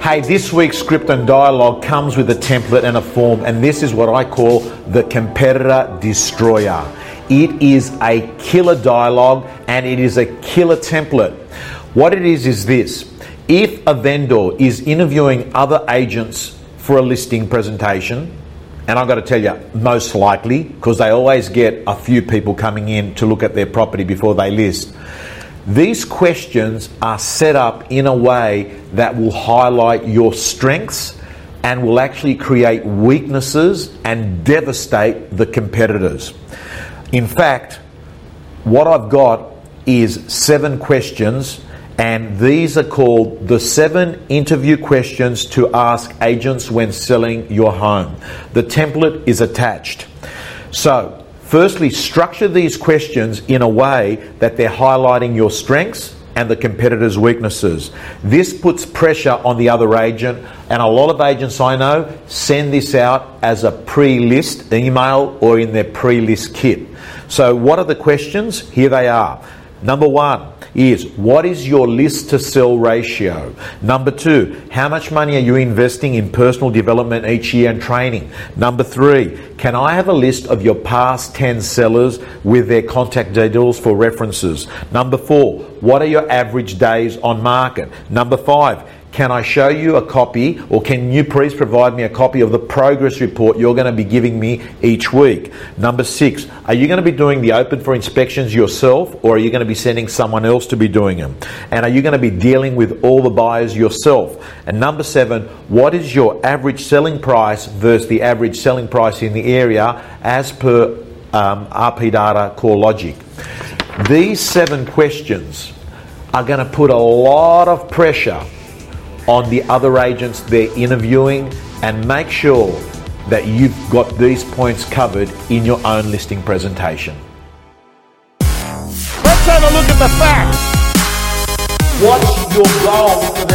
Hey, this week's script and dialogue comes with a template and a form, and this is what I call the competitor destroyer. It is a killer dialogue and it is a killer template. What it is is this if a vendor is interviewing other agents for a listing presentation, and I've got to tell you, most likely, because they always get a few people coming in to look at their property before they list. These questions are set up in a way that will highlight your strengths and will actually create weaknesses and devastate the competitors. In fact, what I've got is seven questions, and these are called the seven interview questions to ask agents when selling your home. The template is attached. So, Firstly, structure these questions in a way that they're highlighting your strengths and the competitor's weaknesses. This puts pressure on the other agent, and a lot of agents I know send this out as a pre list email or in their pre list kit. So, what are the questions? Here they are. Number one, is what is your list to sell ratio? Number two, how much money are you investing in personal development each year and training? Number three, can I have a list of your past 10 sellers with their contact details for references? Number four, what are your average days on market? Number five, can I show you a copy, or can you please provide me a copy of the progress report you're going to be giving me each week? Number six, are you going to be doing the open for inspections yourself, or are you going to be sending someone else to be doing them? And are you going to be dealing with all the buyers yourself? And number seven, what is your average selling price versus the average selling price in the area as per um, RP Data CoreLogic? These seven questions are going to put a lot of pressure on the other agents they're interviewing and make sure that you've got these points covered in your own listing presentation. Let's have a look at the facts. What's your goal